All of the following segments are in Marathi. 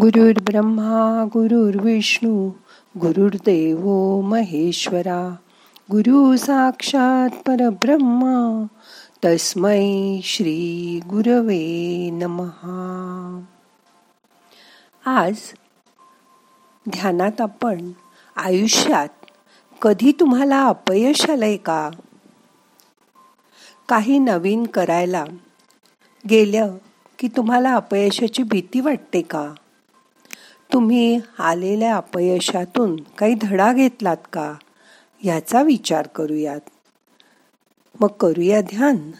गुरुर् ब्रह्मा गुरुर्विष्णू गुरुर्देव महेश्वरा गुरु साक्षात परब्रह्मा तस्मै श्री गुरवे नमहा. आज ध्यानात आपण आयुष्यात कधी तुम्हाला अपयश आलंय का? काही नवीन करायला गेलं की तुम्हाला अपयशाची भीती वाटते का? तुम्ही आलेल्या अपयशातून काही धडा घेतलात का? याचा विचार करूयात. मग करूया ध्यान.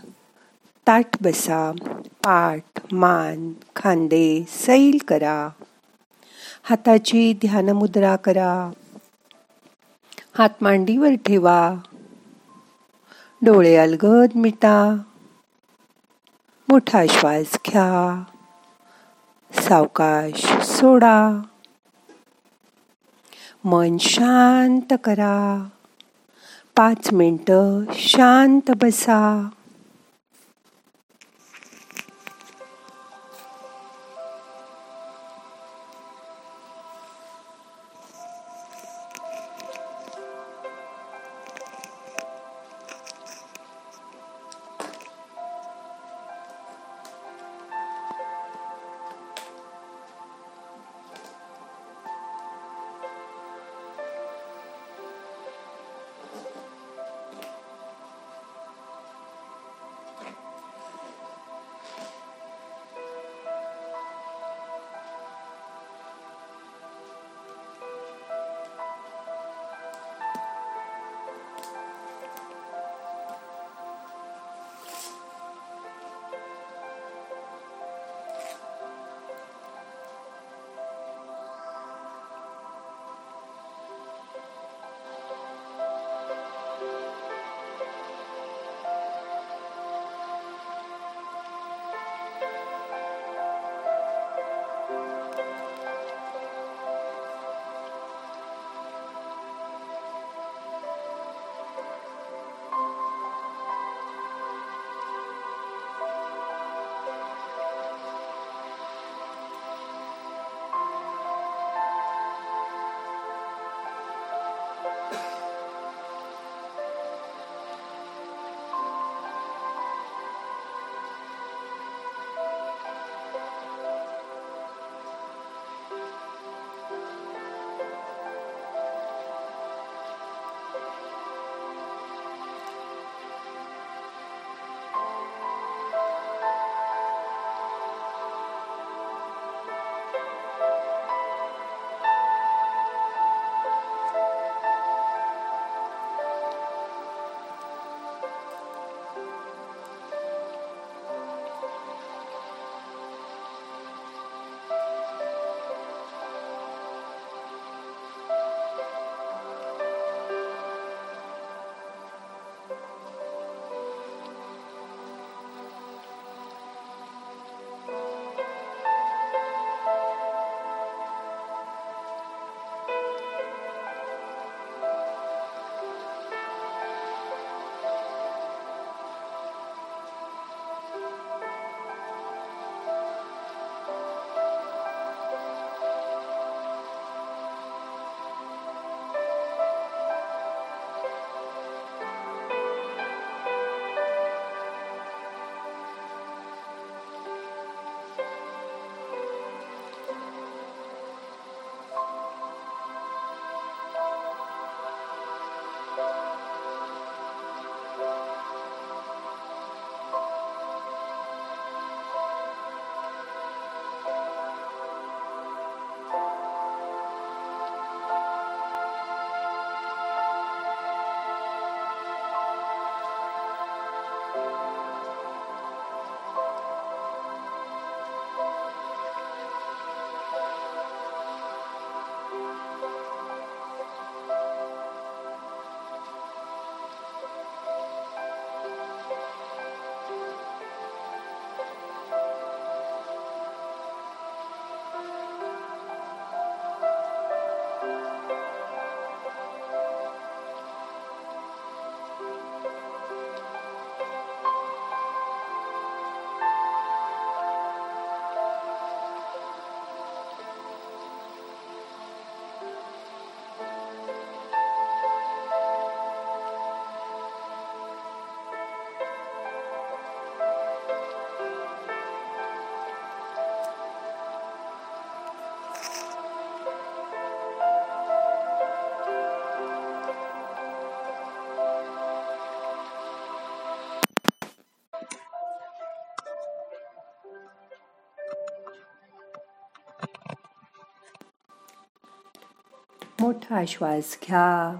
ताट बसा पाठ मान खांदे सैल करा. हाताची ध्यानमुद्रा करा. हात मांडीवर ठेवा. डोळे अलगद मिटा. मोठा श्वास घ्या. सावकाश सोडा. मन शांत करा. पाच मिनटं शांत बसा. मोठा श्वास घ्या.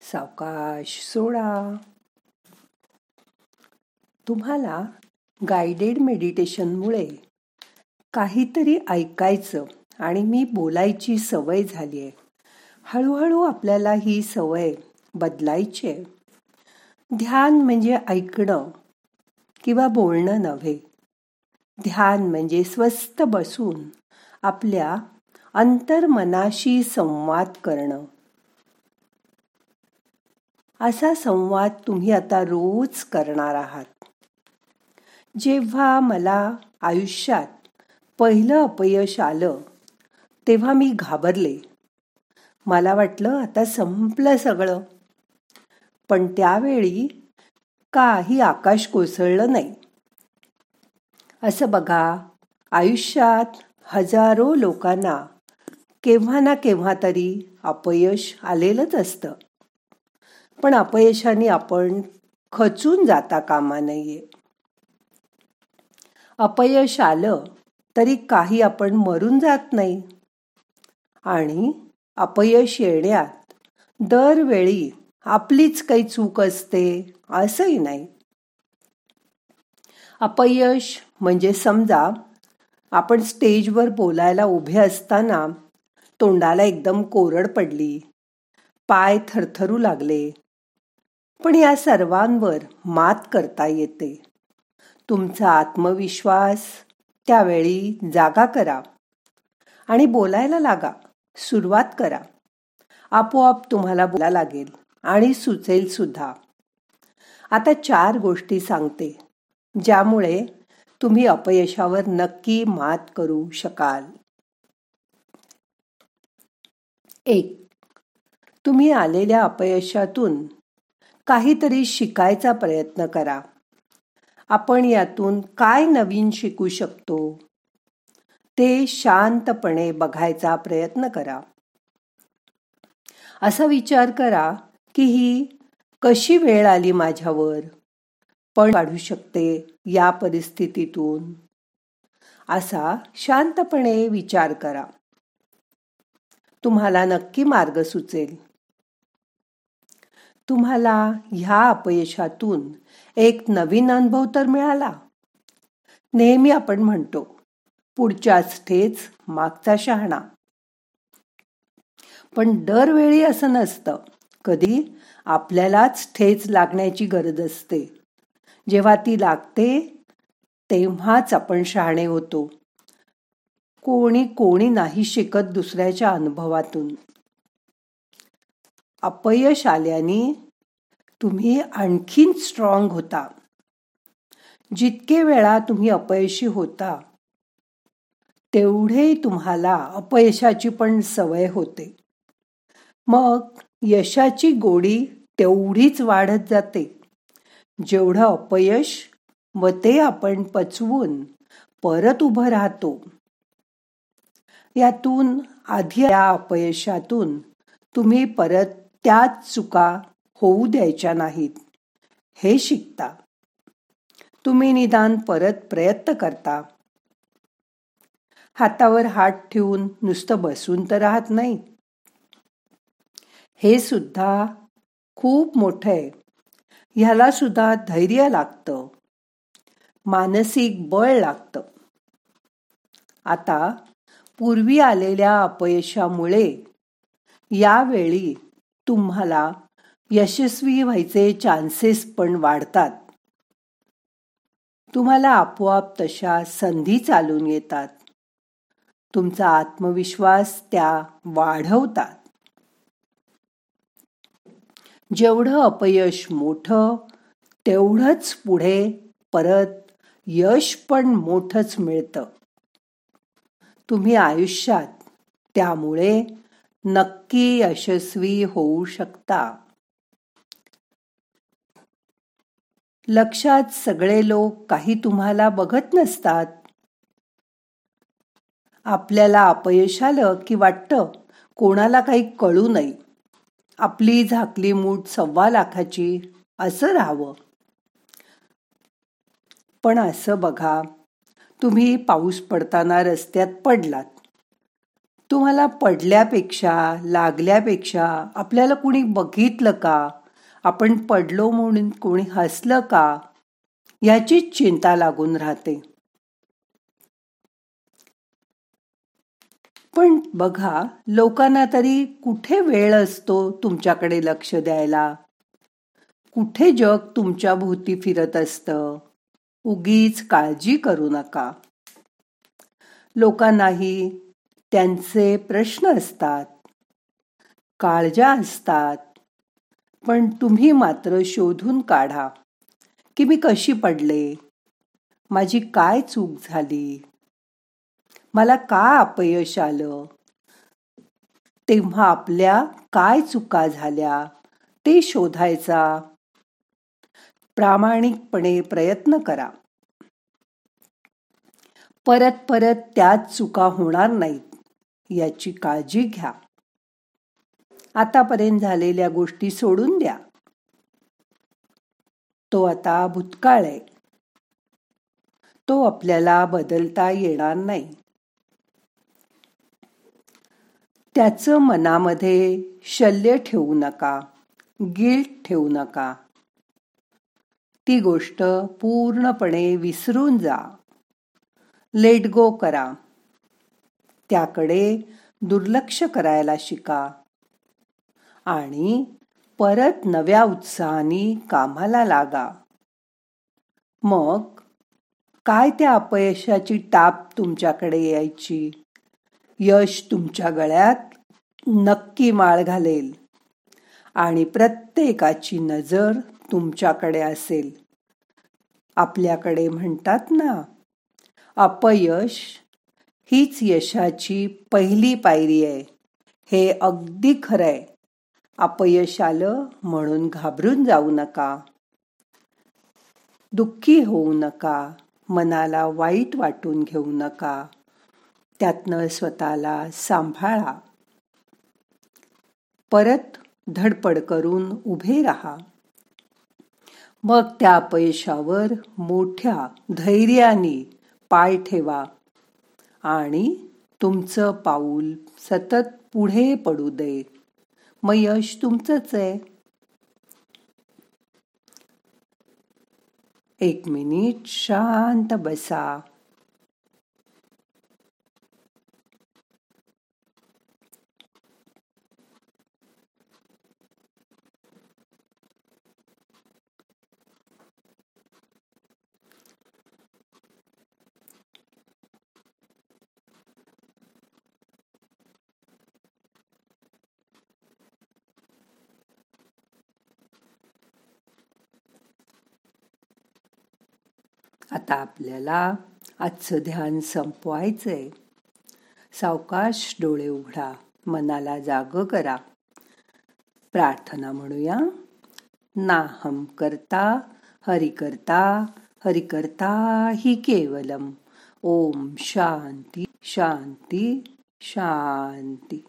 सावकाश सोडा. तुम्हाला गायडेड मेडिटेशनमुळे काहीतरी ऐकायचं आणि मी बोलायची सवय झाली आहे. हळूहळू आपल्याला ही सवय बदलायची आहे. ध्यान म्हणजे ऐकणं किंवा बोलणं नव्हे. ध्यान म्हणजे स्वस्थ बसून आपल्या अंतर्मनाशी संवाद करणं. असा संवाद तुम्ही आता रोज करणार आहात. जेव्हा मला आयुष्यात पहिलं अपयश आलं तेव्हा मी घाबरले. मला वाटलं आता संपलं सगळं. पण त्यावेळी काही आकाश कोसळलं नाही. असं बघा आयुष्यात हजारो लोकांना केव्हा ना केव्हा तरी अपयश आलेलंच असतं. पण अपयशाने आपण खचून जाता कामा नये. अपयश आलं तरी काही आपण मरून जात नाही. आणि अपयश येण्यात दरवेळी आपलीच काही चूक असते असंही नाही. अपयश म्हणजे समजा आपण स्टेजवर बोलायला उभे असताना तोंडाला एकदम कोरड पडली. पाय थरथरू लागले. पण या सर्वांवर मात करता येते. तुमचा आत्मविश्वास त्यावेळी जागा करा. आणि बोलायला लागा. सुरुवात करा. आपोआप तुम्हाला बोला लागेल आणि सुचेल सुद्धा. आता चार गोष्टी सांगते ज्यामुळे तुम्ही अपयशावर नक्की मात करू शकाल. एक. तुम्ही आलेल्या अपयशातून काहीतरी शिकायचा प्रयत्न करा. आपण यातून काय नवीन शिकू शकतो? ते शांतपणे बघायचा प्रयत्न करा. असा विचार करा की ही कशी वेळ आली माझ्यावर? पण काढू शकते या परिस्थितीतून. असा शांतपणे विचार करा. तुम्हाला नक्की मार्ग सुचेल. तुम्हाला ह्या अपयशातून एक नवीन अनुभव तर मिळाला. नेहमी आपण म्हणतो पुढच्याच ठेच मागचा शहाणा. पण दरवेळी असं नसतं. कधी? आपल्यालाच ठेच लागण्याची गरज असते. जेव्हा ती लागते तेव्हाच आपण शहाणे होतो. कोणी कोणी नाही शिकत दुसऱ्याच्या अनुभवातून. अपयश आल्याने तुम्ही आणखीन स्ट्रॉंग होता. जितके वेळा तुम्ही अपयशी होता तेवढे तुम्हाला अपयशाची पण सवय होते. मग यशाची गोडी तेवढीच वाढत जाते. जेवढं अपयश व ते आपण पचवून परत उभं राहतो. यातून आधी या अपयशातून तुम्ही परत त्याच चुका होऊ द्यायच्या नाहीत. हे शिकता. तुम्ही निदान परत प्रयत्न करता. हातावर हात ठेवून नुसतं बसून तर राहत नाही. हे सुद्धा खूप मोठं आहे. ह्याला सुद्धा धैर्य लागतं. मानसिक बळ लागतं. आता पूर्वी आलेल्या अपयशामुळे यावेळी तुम्हाला यशस्वी व्हायचे चान्सेस पण वाढतात. तुम्हाला आपोआप तशा संधी चालून येतात. तुमचा आत्मविश्वास त्या वाढवतात. जेवढं अपयश मोठं तेवढंच पुढे परत यश पण मोठच मिळतं. तुम्ही आयुष्यात त्यामुळे नक्की यशस्वी होऊ शकता. लक्षात सगळे लोक काही तुम्हाला बघत नसतात. आपल्याला अपयश आलं की वाटतं कोणाला काही कळू नये. आपली झाकली मूठ सव्वा लाखाची असं राहावं. पण असं बघा तुम्ही पाऊस पडताना रस्त्यात पडलात. तुम्हाला पडल्यापेक्षा लागल्यापेक्षा आपल्याला कुणी बघितलं का? आपण पडलो म्हणून कोणी हसलं का? याचीच चिंता लागून राहते. पण बघा लोकांना तरी कुठे वेळ असतो तुमच्याकडे लक्ष द्यायला? कुठे जग तुमच्या भोवती फिरत असतं? उगीच काळजी करू नका. लोकांनाही त्यांचे प्रश्न असतात. काळजा असतात. पण तुम्ही मात्र शोधून काढा की मी कशी पडले? माझी काय चूक झाली? मला का अपयश आलं? तेव्हा आपल्या काय चुका झाल्या? ते शोधायचा प्रामाणिकपणे प्रयत्न करा. परत परत त्याच चुका होणार नाहीत याची काळजी घ्या. आतापर्यंत झालेल्या गोष्टी सोडून द्या. तो आता भूतकाळ आहे. तो आपल्याला बदलता येणार नाही. त्याचं मनामध्ये शल्य ठेवू नका गिल्ट ठेवू नका. ती गोष्ट पूर्णपणे विसरून जा. लेट गो करा. त्याकडे दुर्लक्ष करायला शिका. आणि परत नव्या उत्साहाने कामाला लागा. मग काय त्या अपयशाची टाप तुमच्याकडे यायची? यश तुमच्या गळ्यात नक्की माळ घालेल. आणि प्रत्येकाची नजर तुमच्याकडे असेल. आपल्याकडे म्हणतात ना अपयश हीच यशाची पहिली पायरी आहे. हे अगदी खरंय अपयश आलं म्हणून घाबरून जाऊ नका. दुःखी होऊ नका. मनाला वाईट वाटून घेऊ नका. त्यातनं स्वतःला सांभाळा. परत धडपड करून उभे राहा. मग त्या अपयशावर मोठ्या धैर्याने पाय ठेवा आणि तुमचं पाऊल सतत पुढे पडू दे. मग यश तुमचंच आहे. एक मिनिट शांत बसा. आता आपल्याला आजचं ध्यान संपवायचंय. सावकाश डोळे उघडा मनाला जाग करा. प्रार्थना म्हणूया. नाहम करता हरि करता हरि करता ही केवलम. ओम शांती शांती शांती.